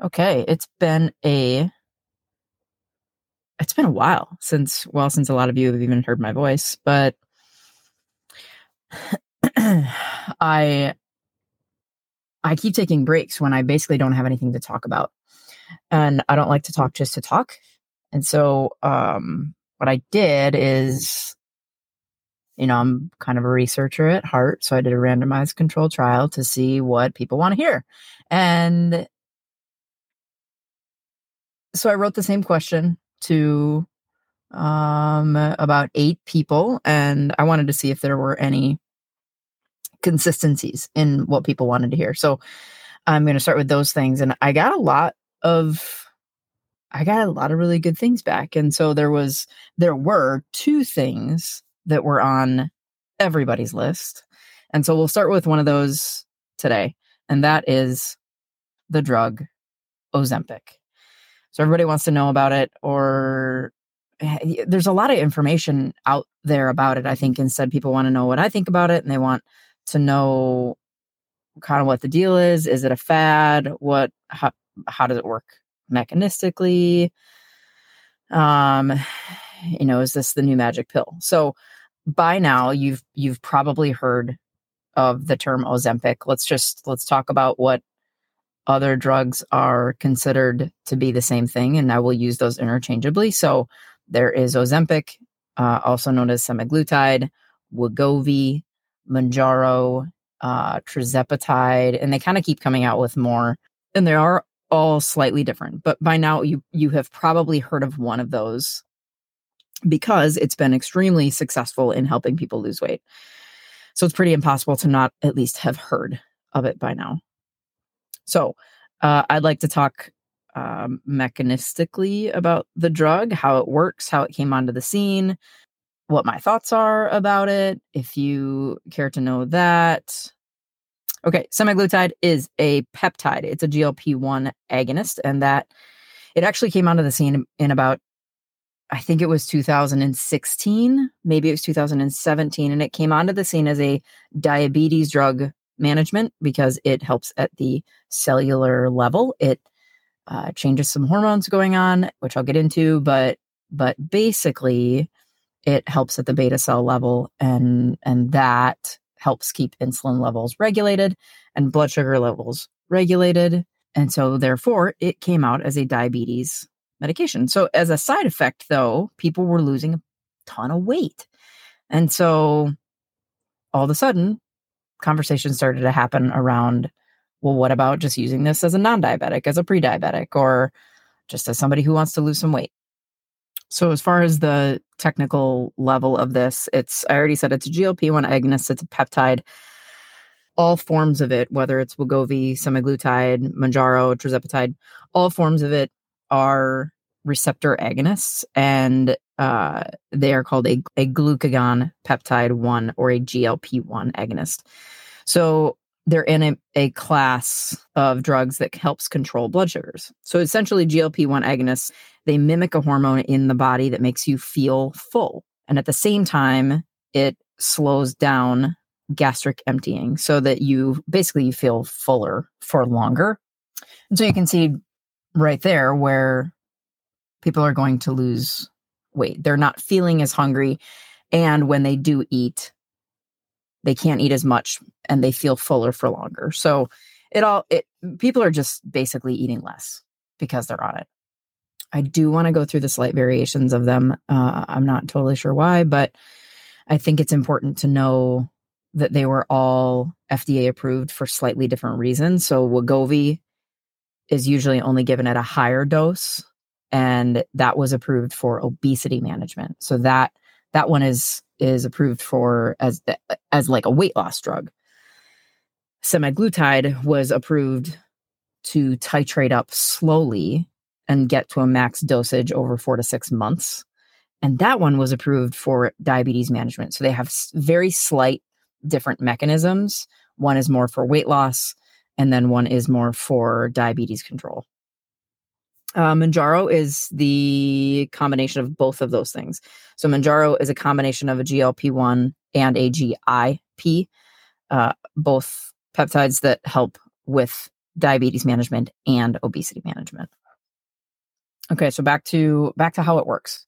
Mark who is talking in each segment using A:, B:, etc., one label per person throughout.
A: Okay, it's been a it's been a while since well since a lot of you have even heard my voice, but I I keep taking breaks when I basically don't have anything to talk about. And I don't like to talk just to talk. And so um what I did is you know, I'm kind of a researcher at heart, so I did a randomized control trial to see what people want to hear. And so I wrote the same question to um, about eight people, and I wanted to see if there were any consistencies in what people wanted to hear. So I'm going to start with those things, and I got a lot of I got a lot of really good things back. And so there was there were two things that were on everybody's list. And so we'll start with one of those today, and that is the drug Ozempic. So everybody wants to know about it, or eh, there's a lot of information out there about it. I think instead people want to know what I think about it, and they want to know kind of what the deal is. Is it a fad? What how how does it work mechanistically? Um, you know, is this the new magic pill? So by now you've you've probably heard of the term Ozempic. Let's just let's talk about what other drugs are considered to be the same thing, and I will use those interchangeably. So there is Ozempic, uh, also known as semaglutide, Wegovy, Mounjaro, uh, tirzepatide, and they kind of keep coming out with more, and they are all slightly different. But by now, you you have probably heard of one of those because it's been extremely successful in helping people lose weight. So it's pretty impossible to not at least have heard of it by now. So uh, I'd like to talk um, mechanistically about the drug, how it works, how it came onto the scene, what my thoughts are about it, if you care to know that. Okay, semaglutide is a peptide. It's a GLP 1 agonist, and that it actually came onto the scene in about, I think it was 2016, maybe it was 2017, and it came onto the scene as a diabetes drug management because it helps at the cellular level. It uh, changes some hormones going on, which I'll get into, but but basically, it helps at the beta cell level, and and that helps keep insulin levels regulated and blood sugar levels regulated. And so, therefore, it came out as a diabetes medication. So, as a side effect, though, people were losing a ton of weight. And so, all of a sudden, conversations started to happen around well, what about just using this as a non diabetic, as a pre diabetic, or just as somebody who wants to lose some weight? So, as far as the technical level of this, it's, I already said it's a GLP 1 agonist, it's a peptide. All forms of it, whether it's Wegovy, semaglutide, Mounjaro, tirzepatide, all forms of it are receptor agonists and uh, they are called a, a glucagon peptide 1 or a GLP 1 agonist. So they're in a, a class of drugs that helps control blood sugars. So essentially, GLP 1 agonists, they mimic a hormone in the body that makes you feel full. And at the same time, it slows down gastric emptying so that you basically you feel fuller for longer. And so you can see right there where people are going to lose weight. They're not feeling as hungry. And when they do eat, they can't eat as much and they feel fuller for longer. So it all it people are just basically eating less because they're on it. I do want to go through the slight variations of them. Uh, I'm not totally sure why, but I think it's important to know that they were all FDA approved for slightly different reasons. So Wegovy is usually only given at a higher dose and that was approved for obesity management. So that that one is is approved for as as like a weight loss drug. Semaglutide was approved to titrate up slowly and get to a max dosage over 4 to 6 months. And that one was approved for diabetes management. So they have very slight different mechanisms. One is more for weight loss and then one is more for diabetes control. Uh, Mounjaro is the combination of both of those things. So Mounjaro is a combination of a GLP-1 and a GIP, uh, both peptides that help with diabetes management and obesity management. Okay, so back to back to how it works.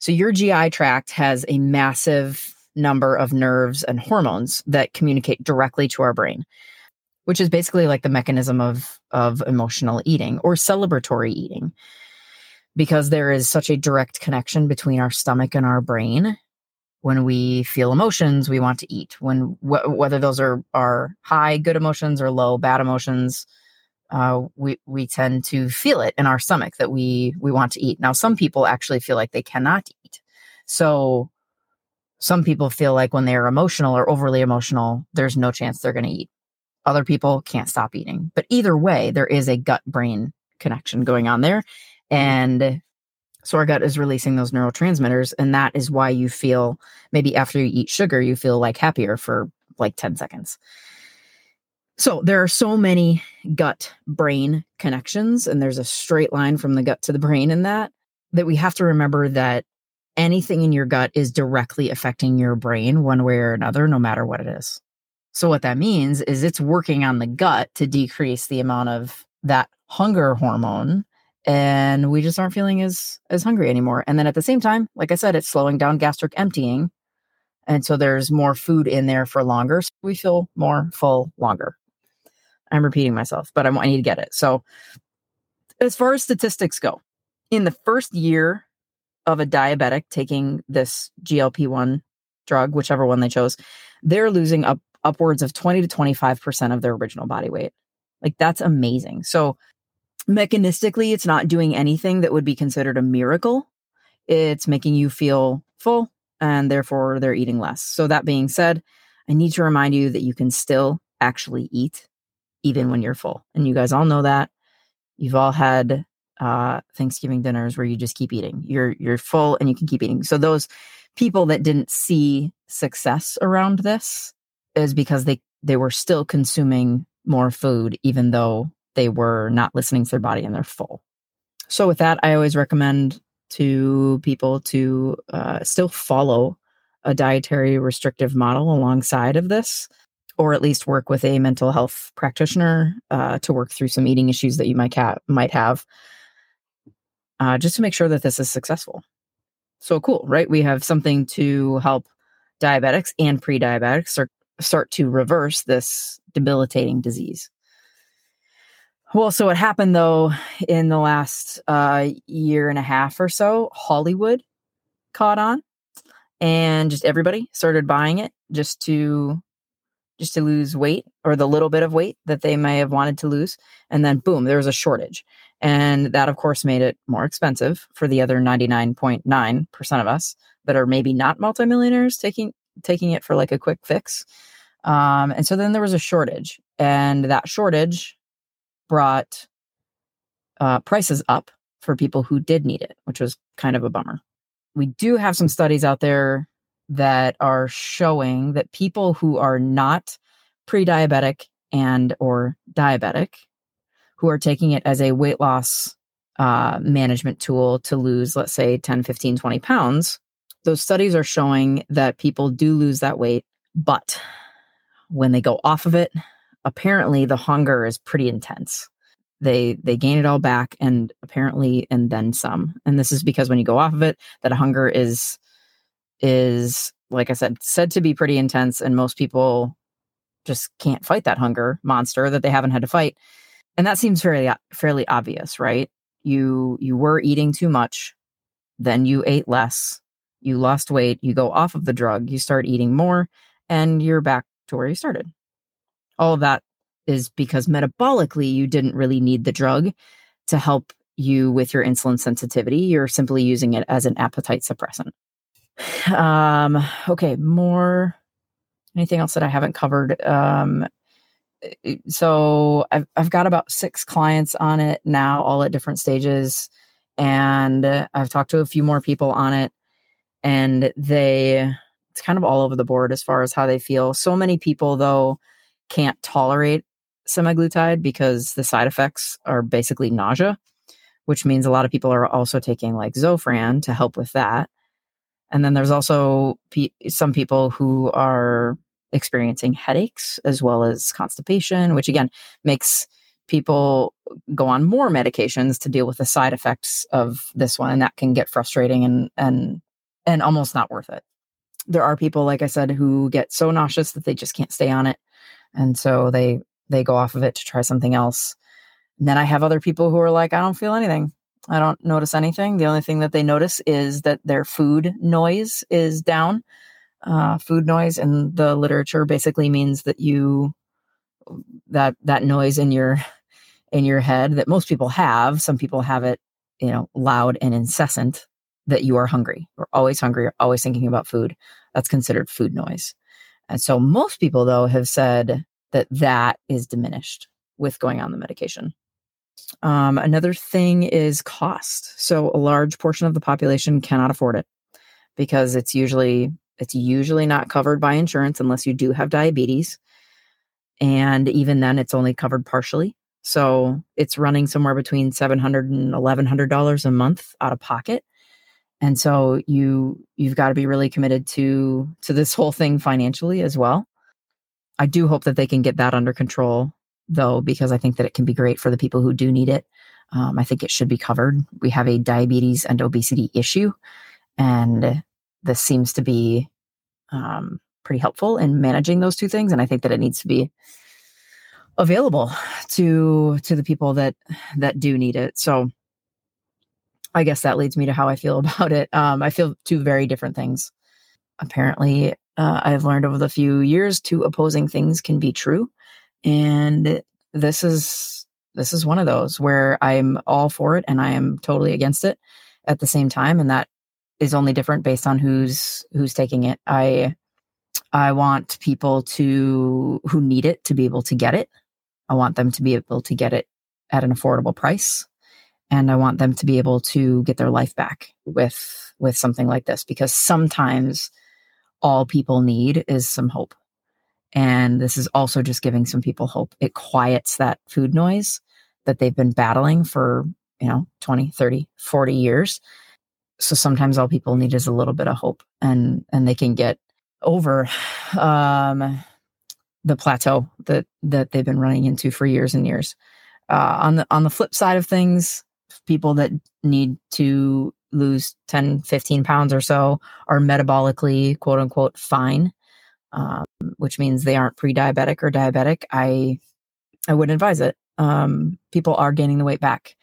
A: So your GI tract has a massive number of nerves and hormones that communicate directly to our brain, which is basically like the mechanism of of emotional eating or celebratory eating. Because there is such a direct connection between our stomach and our brain. When we feel emotions, we want to eat. When wh- whether those are are high good emotions or low bad emotions, uh, we we tend to feel it in our stomach that we we want to eat. Now, some people actually feel like they cannot eat. So, some people feel like when they are emotional or overly emotional, there's no chance they're going to eat. Other people can't stop eating. But either way, there is a gut brain connection going on there, mm-hmm. and so our gut is releasing those neurotransmitters, and that is why you feel maybe after you eat sugar, you feel like happier for like ten seconds. So there are so many gut brain connections, and there's a straight line from the gut to the brain in that, that we have to remember that anything in your gut is directly affecting your brain one way or another, no matter what it is. So what that means is it's working on the gut to decrease the amount of that hunger hormone and we just aren't feeling as as hungry anymore. And then at the same time, like I said, it's slowing down gastric emptying. And so there's more food in there for longer. So we feel more full longer. I'm repeating myself, but I, I need to get it. So, as far as statistics go, in the first year of a diabetic taking this GLP 1 drug, whichever one they chose, they're losing up upwards of 20 to 25% of their original body weight. Like, that's amazing. So, mechanistically, it's not doing anything that would be considered a miracle. It's making you feel full, and therefore they're eating less. So, that being said, I need to remind you that you can still actually eat even when you're full. And you guys all know that. You've all had uh, Thanksgiving dinners where you just keep eating. You're you're full and you can keep eating. So those people that didn't see success around this is because they they were still consuming more food even though they were not listening to their body and they're full. So with that, I always recommend to people to uh, still follow a dietary restrictive model alongside of this or at least work with a mental health practitioner uh, to work through some eating issues that you might, might have, uh, just to make sure that this is successful. So cool, right? We have something to help diabetics and pre diabetics start, to reverse this debilitating disease. Well, so what happened though in the last uh, year and a half or so, Hollywood caught on and just everybody started buying it just to just to lose weight or the little bit of weight that they may have wanted to lose. And then boom, there was a shortage. And that, of course, made it more expensive for the other 99.9% of us that are maybe not multimillionaires taking taking it for like a quick fix. Um, and so then there was a shortage, and that shortage brought uh, prices up for people who did need it, which was kind of a bummer. We do have some studies out there that are showing that people who are not pre-diabetic and or diabetic who are taking it as a weight loss uh, management tool to lose let's say 10 15 20 pounds those studies are showing that people do lose that weight but when they go off of it apparently the hunger is pretty intense they they gain it all back and apparently and then some and this is because when you go off of it that hunger is is, like I said, said to be pretty intense, and most people just can't fight that hunger monster that they haven't had to fight. And that seems fairly fairly obvious, right? You you were eating too much, then you ate less, you lost weight, you go off of the drug, you start eating more, and you're back to where you started. All of that is because metabolically you didn't really need the drug to help you with your insulin sensitivity. You're simply using it as an appetite suppressant. Um, okay, more. Anything else that I haven't covered? Um, so I've I've got about six clients on it now, all at different stages, and I've talked to a few more people on it, and they it's kind of all over the board as far as how they feel. So many people though can't tolerate semaglutide because the side effects are basically nausea, which means a lot of people are also taking like Zofran to help with that. And then there's also pe- some people who are experiencing headaches as well as constipation, which again makes people go on more medications to deal with the side effects of this one and that can get frustrating and and and almost not worth it. There are people like i said who get so nauseous that they just can't stay on it and so they they go off of it to try something else. And then i have other people who are like i don't feel anything. I don't notice anything. The only thing that they notice is that their food noise is down. Uh, food noise in the literature basically means that you that that noise in your in your head that most people have some people have it you know loud and incessant that you are hungry. Or always hungry. Or always thinking about food. That's considered food noise. And so most people though have said that that is diminished with going on the medication. Um, another thing is cost. So a large portion of the population cannot afford it because it's usually it's usually not covered by insurance unless you do have diabetes. And even then it's only covered partially. So it's running somewhere between $700 and $1100 a month out of pocket and so you you've got to be really committed to to this whole thing financially as well. I do hope that they can get that under control though because i think that it can be great for the people who do need it. Um, i think it should be covered. We have a diabetes and obesity issue and this seems to be um, pretty helpful in managing those two things and i think that it needs to be available to to the people that that do need it. So i guess that leads me to how i feel about it. Um, i feel two very different things. Apparently uh, i've learned over the few years two opposing things can be true. And this is this is one of those where i'm all for it and i am totally against it at the same time. And that is only different based on who's who's taking it. I I want people to who need it to be able to get it. I want them to be able to get it at an affordable price and I want them to be able to get their life back with with something like this because sometimes all people need is some hope. And this is also just giving some people hope. It quiets that food noise that they've been battling for, you know, 20, 30, 40 years. So sometimes all people need is a little bit of hope and and they can get over um, the plateau that that they've been running into for years and years. Uh, on the on the flip side of things, people that need to lose 10, 15 pounds or so are metabolically quote unquote fine, um, which means they aren't pre-diabetic or diabetic. I I wouldn't advise it. Um, people are gaining the weight back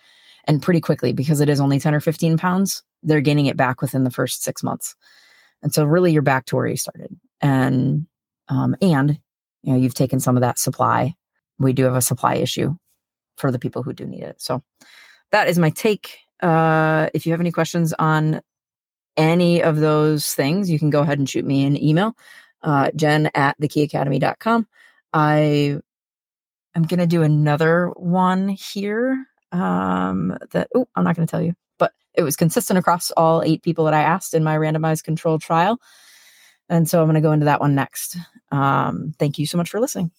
A: and pretty quickly because it is only 10 or 15 pounds. They're gaining it back within the first six months. And so really you're back to where you started. And um, and you know, you've taken some of that supply. We do have a supply issue for the people who do need it. So that is my take. Uh, if you have any questions on any of those things, you can go ahead and shoot me an email, uh, jen at thekeyacademy.com. I am going to do another one here um, that, oh, I'm not going to tell you but it was consistent across all eight people that I asked in my randomized controlled trial. And so I'm going to go into that one next. Um, thank you so much for listening.